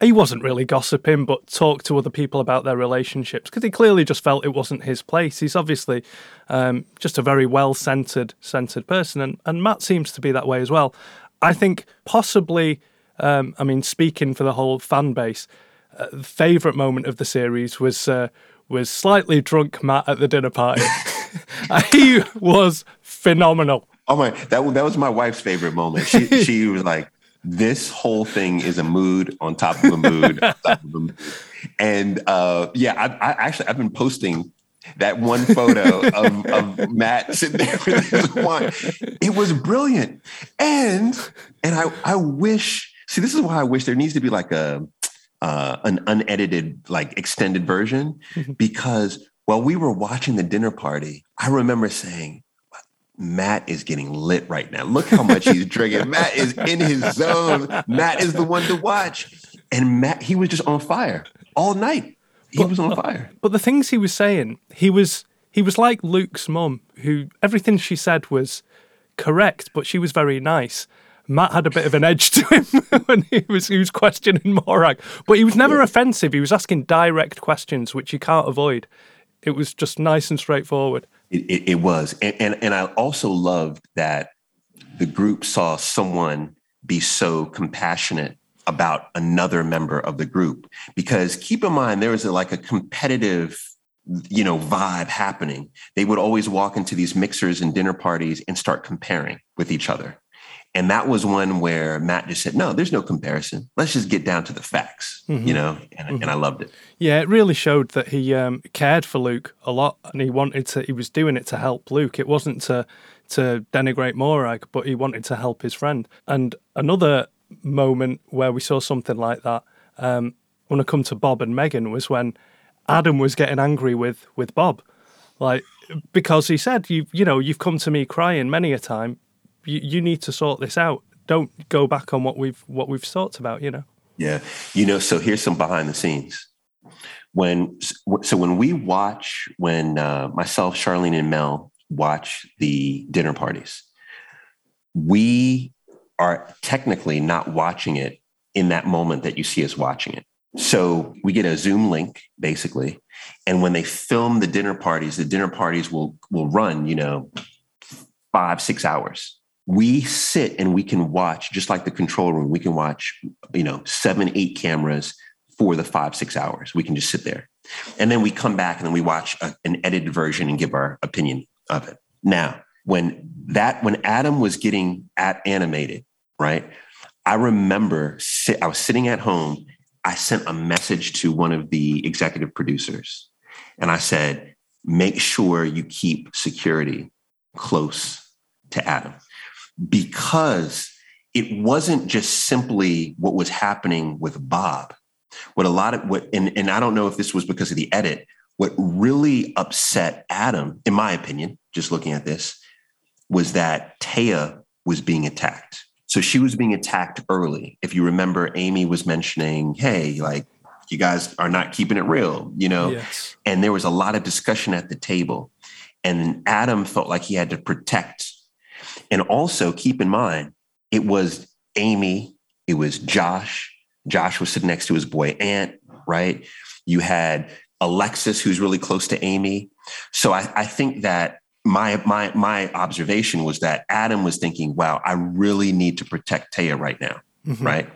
he wasn't really gossiping, but talked to other people about their relationships because he clearly just felt it wasn't his place. He's obviously um, just a very well centered, centered person, and, and Matt seems to be that way as well. I think possibly, um, I mean, speaking for the whole fan base, uh, favourite moment of the series was uh, was slightly drunk Matt at the dinner party. [laughs] [laughs] he was phenomenal. Oh my, that that was my wife's favorite moment. She [laughs] she was like this whole thing is a mood on top of a mood, of a mood. and uh, yeah, I, I, actually I've been posting that one photo of, of Matt sitting there with his wine. It was brilliant, and and I I wish see this is why I wish there needs to be like a uh, an unedited like extended version mm-hmm. because while we were watching the dinner party, I remember saying Matt is getting lit right now. Look how much he's [laughs] drinking. Matt is in his zone. Matt is the one to watch. And Matt, he was just on fire all night. He but, was on fire. But the things he was saying, he was he was like Luke's mum, who everything she said was correct, but she was very nice. Matt had a bit of an edge to him [laughs] when he was he was questioning Morag, but he was never offensive. He was asking direct questions, which you can't avoid. It was just nice and straightforward. It, it, it was, and, and and I also loved that the group saw someone be so compassionate about another member of the group. Because keep in mind there was a, like a competitive you know vibe happening. They would always walk into these mixers and dinner parties and start comparing with each other and that was one where Matt just said, "No, there's no comparison. Let's just get down to the facts." Mm-hmm. You know, and, mm-hmm. and, I loved it. Yeah, it really showed that he um, cared for Luke a lot, and he wanted to. He was doing it to help Luke. It wasn't to to denigrate Morag, but he wanted to help his friend. And another moment where we saw something like that, um, when I come to Bob and Megan, was when Adam was getting angry with with Bob, like because he said, "You you know, you've come to me crying many a time." You, you need to sort this out. Don't go back on what we've what we've talked about. You know. Yeah, you know. So here's some behind the scenes. When so when we watch when uh, myself, Charlene, and Mel watch the dinner parties, we are technically not watching it in that moment that you see us watching it. So we get a Zoom link basically, and when they film the dinner parties, the dinner parties will will run, you know, five six hours we sit and we can watch just like the control room we can watch you know seven eight cameras for the five six hours. We can just sit there. And then we come back and then we watch a, an edited version and give our opinion of it. Now when that when adam was getting at animated right i remember sit, i was sitting at home. I sent a message to one of the executive producers and i said make sure you keep security close to adam because it wasn't just simply what was happening with Bob. What a lot of what, and, and I don't know if this was because of the edit, what really upset Adam, in my opinion, just looking at this, was that Taya was being attacked. So she was being attacked early. If you remember, Amy was mentioning, hey, like, you guys are not keeping it real, you know? Yes. And there was a lot of discussion at the table. And Adam felt like he had to protect and also keep in mind, it was Amy, it was Josh. Josh was sitting next to his boy Ant, right? You had Alexis, who's really close to Amy. So I, I think that my my my observation was that Adam was thinking, wow, I really need to protect Taya right now. Mm-hmm. Right.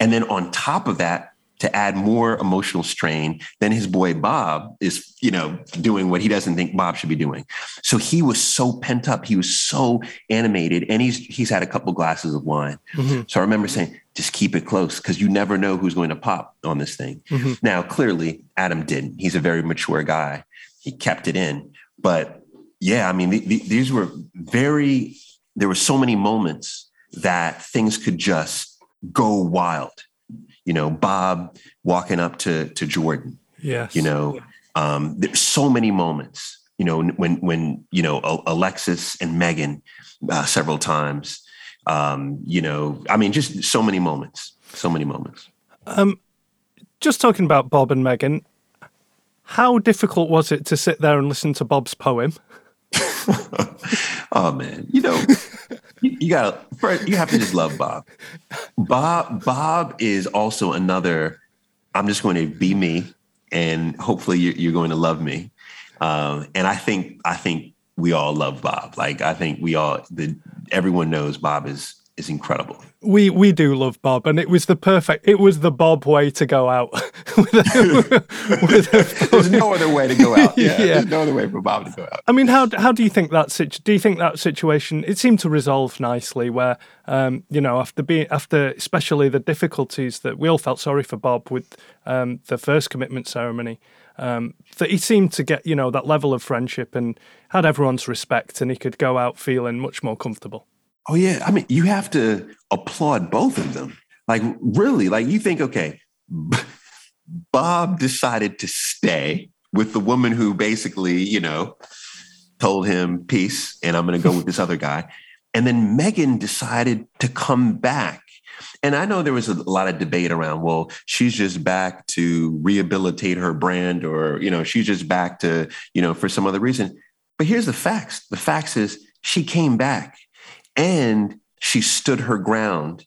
And then on top of that, to add more emotional strain than his boy Bob is, you know, doing what he doesn't think Bob should be doing. So he was so pent up, he was so animated, and he's he's had a couple glasses of wine. Mm-hmm. So I remember saying, just keep it close because you never know who's going to pop on this thing. Mm-hmm. Now, clearly, Adam didn't. He's a very mature guy. He kept it in, but yeah, I mean, the, the, these were very. There were so many moments that things could just go wild you know, Bob walking up to to Jordan. Yes. You know, um, there's so many moments. You know, when when you know Alexis and Megan uh, several times. Um, you know, I mean, just so many moments. So many moments. Um, just talking about Bob and Megan, how difficult was it to sit there and listen to Bob's poem? [laughs] [laughs] oh man, you know, you, gotta you have to just love Bob. Bob Bob is also another. I'm just going to be me, and hopefully you're, you're going to love me. Um, and I think I think we all love Bob. Like I think we all the everyone knows Bob is is incredible. We we do love Bob, and it was the perfect. It was the Bob way to go out. [laughs] with a, [laughs] with a there's no other way to go out. [laughs] Yeah, yeah, there's no other way for Bob to go out. I mean, how how do you think that situ- Do you think that situation? It seemed to resolve nicely, where um, you know after being after especially the difficulties that we all felt sorry for Bob with um, the first commitment ceremony. Um, that he seemed to get you know that level of friendship and had everyone's respect, and he could go out feeling much more comfortable. Oh yeah, I mean, you have to applaud both of them. Like really, like you think, okay, Bob decided to stay with the woman who basically, you know, told him peace, and I'm going to go with this other guy. And then Megan decided to come back. And I know there was a lot of debate around, well, she's just back to rehabilitate her brand, or, you know, she's just back to, you know, for some other reason. But here's the facts the facts is she came back and she stood her ground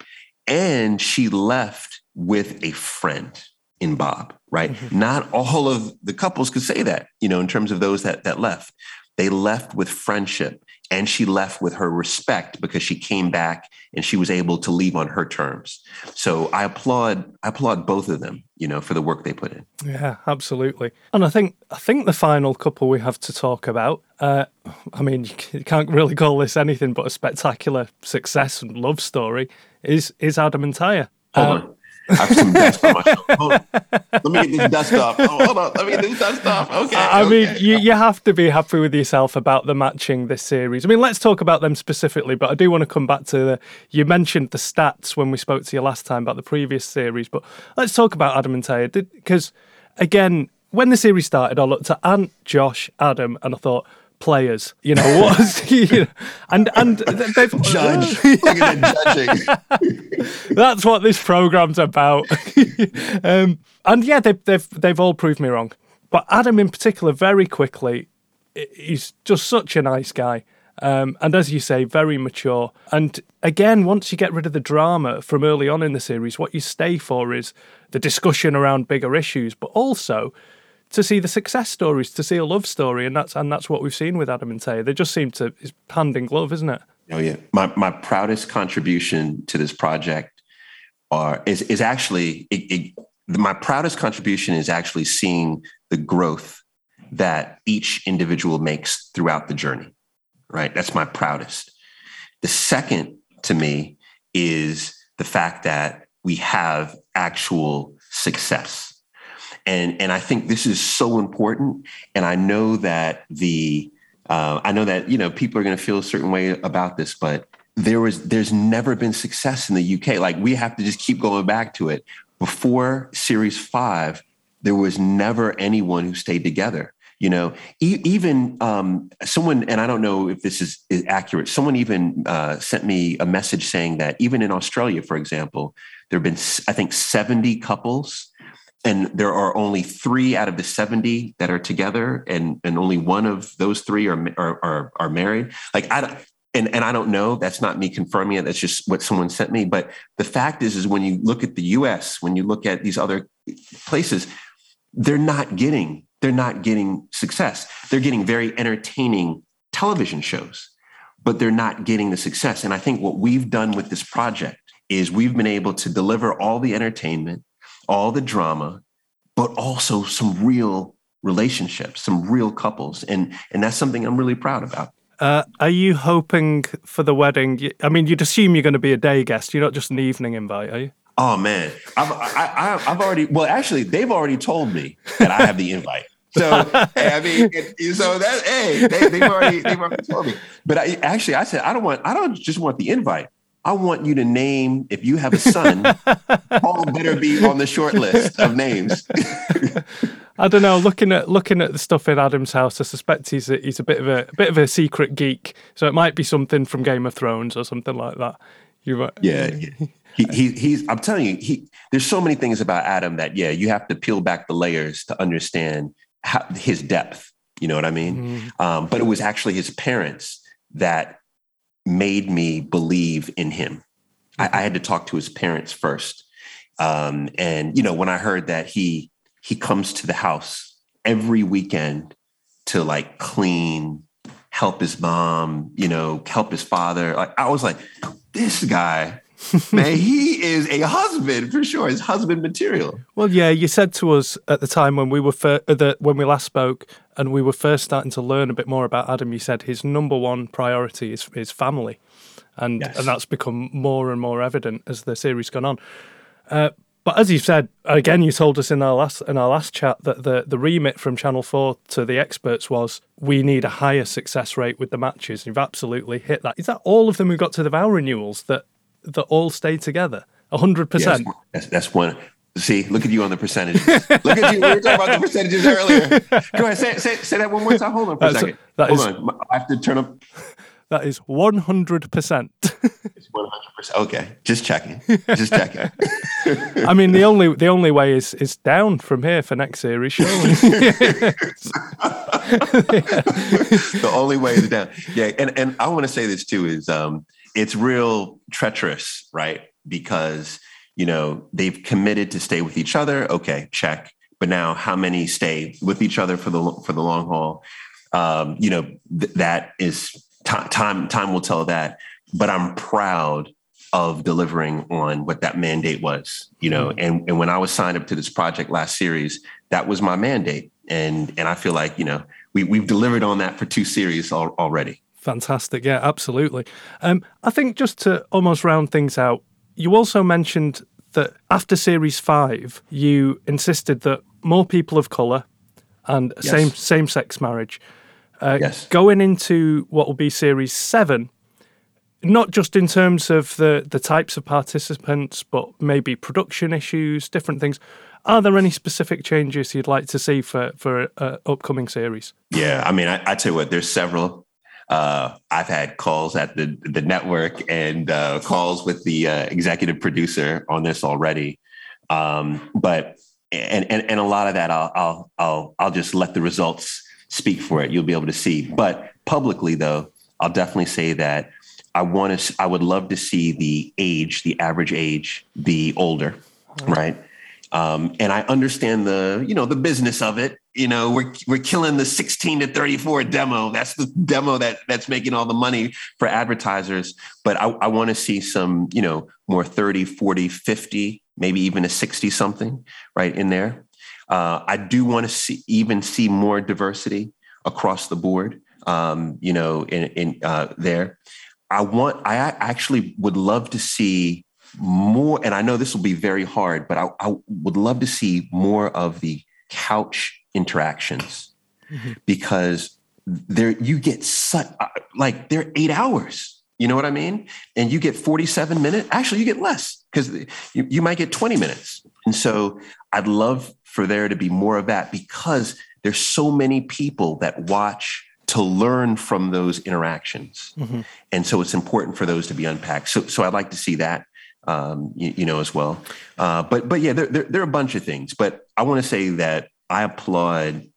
and she left with a friend in Bob, right? Mm-hmm. Not all of the couples could say that, you know, in terms of those that that left. They left with friendship and she left with her respect because she came back and she was able to leave on her terms. So I applaud I applaud both of them, you know, for the work they put in. Yeah, absolutely. And I think I think the final couple we have to talk about. Uh, I mean, [laughs] you can't really call this anything but a spectacular success and love story. Is is Adam and Taya? Hold uh, on. I have some dust on. Let me get this dust off. Oh, hold on. Let me get this dust off. Okay. I okay. mean, you, you have to be happy with yourself about the matching this series. I mean, let's talk about them specifically, but I do want to come back to the. You mentioned the stats when we spoke to you last time about the previous series, but let's talk about Adam and Taya. Because, again, when the series started, I looked at Ant, Josh, Adam, and I thought, players. You know what? [laughs] you know, and and they've [laughs] judge. [laughs] judging. That's what this program's about. um, and yeah, they've they've they've all proved me wrong. But Adam, in particular, very quickly, he's just such a nice guy. Um, and as you say, very mature. And again, once you get rid of the drama from early on in the series, what you stay for is the discussion around bigger issues, but also to see the success stories, to see a love story, and that's and that's what we've seen with Adam and Tay. They just seem to it's hand in glove, isn't it? Oh yeah, my my proudest contribution to this project are is is actually it, it, my proudest contribution is actually seeing the growth that each individual makes throughout the journey. Right, that's my proudest. The second to me is the fact that we have actual success and and I think this is so important. And I know that the uh, I know that you know people are going to feel a certain way about this, but there was there's never been success in the UK. Like we have to just keep going back to it. Before Series Five, there was never anyone who stayed together. You know, e- even um, someone, and I don't know if this is, is accurate. Someone even uh, sent me a message saying that even in Australia, for example, there have been I think 70 couples and there are only three out of the 70 that are together and and only one of those three are are are, are married like i don't and, and I don't know. That's not me confirming it. That's just what someone sent me. But the fact is, is when you look at the U.S., when you look at these other places, they're not getting they're not getting success. They're getting very entertaining television shows, but they're not getting the success. And I think what we've done with this project is we've been able to deliver all the entertainment, all the drama, but also some real relationships, some real couples. And, and that's something I'm really proud about. Uh, are you hoping for the wedding? I mean, you'd assume you're going to be a day guest. You're not just an evening invite, are you? Oh man, I've I, have already. Well, actually, they've already told me that I have the invite. So [laughs] hey, I mean, it, so that hey, they, have already they've already told me. But I, actually, I said I don't want. I don't just want the invite. I want you to name, if you have a son, [laughs] Paul better be on the short list of names. [laughs] I don't know. Looking at looking at the stuff in Adam's house, I suspect he's a, he's a bit of a, a, bit of a secret geek. So it might be something from Game of Thrones or something like that. You yeah, yeah. He, he, he's. I'm telling you, he. There's so many things about Adam that yeah, you have to peel back the layers to understand how, his depth. You know what I mean? Mm. Um, but it was actually his parents that made me believe in him. I, I had to talk to his parents first. Um, and you know, when I heard that he he comes to the house every weekend to like clean, help his mom, you know, help his father. Like I was like, this guy, man, he is a husband for sure. His husband material. Well, yeah, you said to us at the time when we were fir- uh, the, when we last spoke, and we were first starting to learn a bit more about Adam. You said his number one priority is his family, and yes. and that's become more and more evident as the series gone on. Uh, but as you said again, you told us in our last in our last chat that the the remit from Channel Four to the experts was we need a higher success rate with the matches. You've absolutely hit that. Is that all of them who got to the vow renewals that that all stay together? hundred percent. That's that's one. See, look at you on the percentages. look at you. We were talking about the percentages earlier. Go ahead, say, say, say that one more time. Hold on for That's, a second. Hold is, on. I have to turn up. That is 100%. it's 100%. Okay. Just checking. Just checking. [laughs] I mean, the only the only way is is down from here for next series, surely. [laughs] the only way is down. Yeah. And, and I want to say this too is um, it's real treacherous, right? Because, you know, they've committed to stay with each other. Okay. Check. But now how many stay with each other for the, for the long haul? Um, you know, th- that is T- time time will tell that. But I'm proud of delivering on what that mandate was, you know. Mm-hmm. And and when I was signed up to this project last series, that was my mandate, and and I feel like you know we we've delivered on that for two series al- already. Fantastic, yeah, absolutely. Um, I think just to almost round things out, you also mentioned that after series five, you insisted that more people of color and yes. same same sex marriage. Uh, yes. Going into what will be series seven, not just in terms of the, the types of participants, but maybe production issues, different things. Are there any specific changes you'd like to see for for uh, upcoming series? Yeah, I mean, I, I tell you what, there's several. Uh, I've had calls at the the network and uh, calls with the uh, executive producer on this already, um, but and, and and a lot of that I'll I'll I'll I'll just let the results speak for it. You'll be able to see. But publicly, though, I'll definitely say that I want to. I would love to see the age, the average age, be older, right? Um, and I understand the, you know, the business of it. You know, we're we're killing the 16 to 34 demo. That's the demo that that's making all the money for advertisers. But I, I want to see some, you know, more 30, 40, 50, maybe even a 60 something right in there. Uh, I do want to see even see more diversity across the board. Um, you know, in, in uh, there. I want. I actually would love to see more, and I know this will be very hard, but I, I would love to see more of the couch interactions mm-hmm. because there you get such uh, like they're eight hours. You know what I mean? And you get 47 minutes. Actually, you get less because you, you might get 20 minutes. And so I'd love for there to be more of that because there's so many people that watch to learn from those interactions. Mm-hmm. And so it's important for those to be unpacked. So, so I'd like to see that um, you, you, know, as well. Uh, but but yeah, there, there, there are a bunch of things. But I want to say that I applaud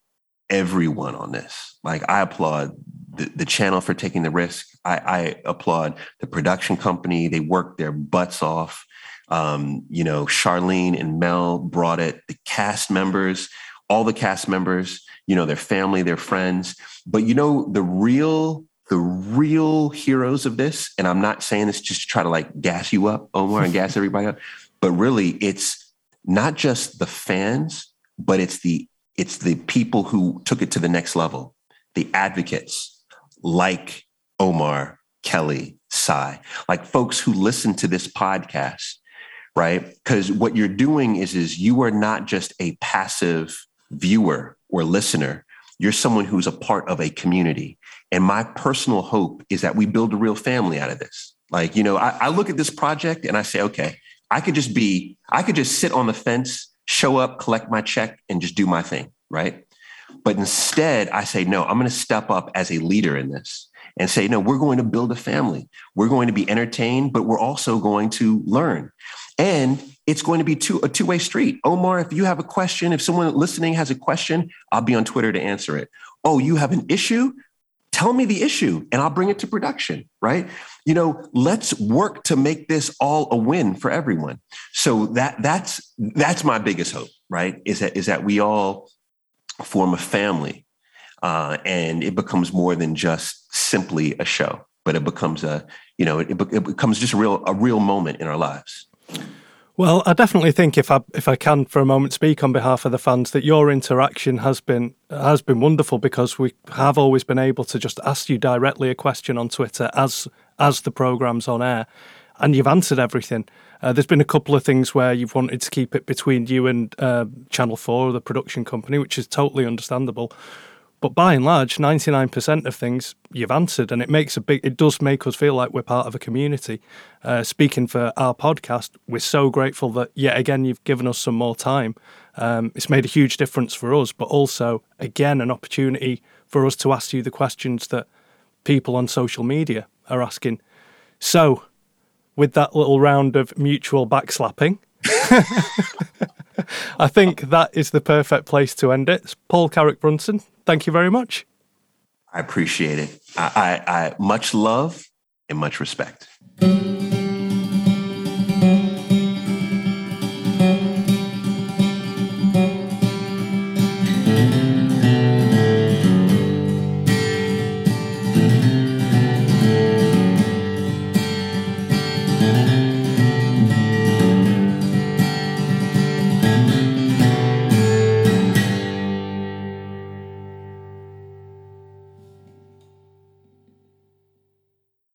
everyone on this. Like I applaud the, the channel for taking the risk. I, I, applaud the production company. They worked their butts off. Um, you know, Charlene and Mel brought it. The cast members, all the cast members, you know, their family, their friends. But you know, the real the real heroes of this, and I'm not saying this just to try to like gas you up, Omar, and gas [laughs] everybody up, but really it's not just the fans, but it's the it's the people who took it to the next level, the advocates like Omar, Kelly, Sai, like folks who listen to this podcast, right? Because what you're doing is is you are not just a passive viewer or listener. You're someone who's a part of a community. And my personal hope is that we build a real family out of this. Like, you know, I, I look at this project and I say, okay, I could just be, I could just sit on the fence, show up, collect my check, and just do my thing, right? But instead, I say, no, I'm going to step up as a leader in this and say, no, we're going to build a family. We're going to be entertained, but we're also going to learn. And it's going to be two, a two way street. Omar, if you have a question, if someone listening has a question, I'll be on Twitter to answer it. Oh, you have an issue? Tell me the issue and I'll bring it to production, right? You know, let's work to make this all a win for everyone. So that that's that's my biggest hope, right? Is that is that we all form a family uh, and it becomes more than just simply a show, but it becomes a, you know, it, it becomes just a real a real moment in our lives. Well, I definitely think if I if I can for a moment speak on behalf of the fans that your interaction has been has been wonderful because we have always been able to just ask you directly a question on Twitter as as the program's on air, and you've answered everything. Uh, there's been a couple of things where you've wanted to keep it between you and uh, Channel Four, the production company, which is totally understandable. But by and large, 99% of things you've answered, and it makes a big, it does make us feel like we're part of a community. Uh, speaking for our podcast, we're so grateful that yet again you've given us some more time. Um, it's made a huge difference for us, but also, again, an opportunity for us to ask you the questions that people on social media are asking. So, with that little round of mutual backslapping, [laughs] I think that is the perfect place to end it. Paul Carrick Brunson, thank you very much. I appreciate it. I, I, I much love and much respect.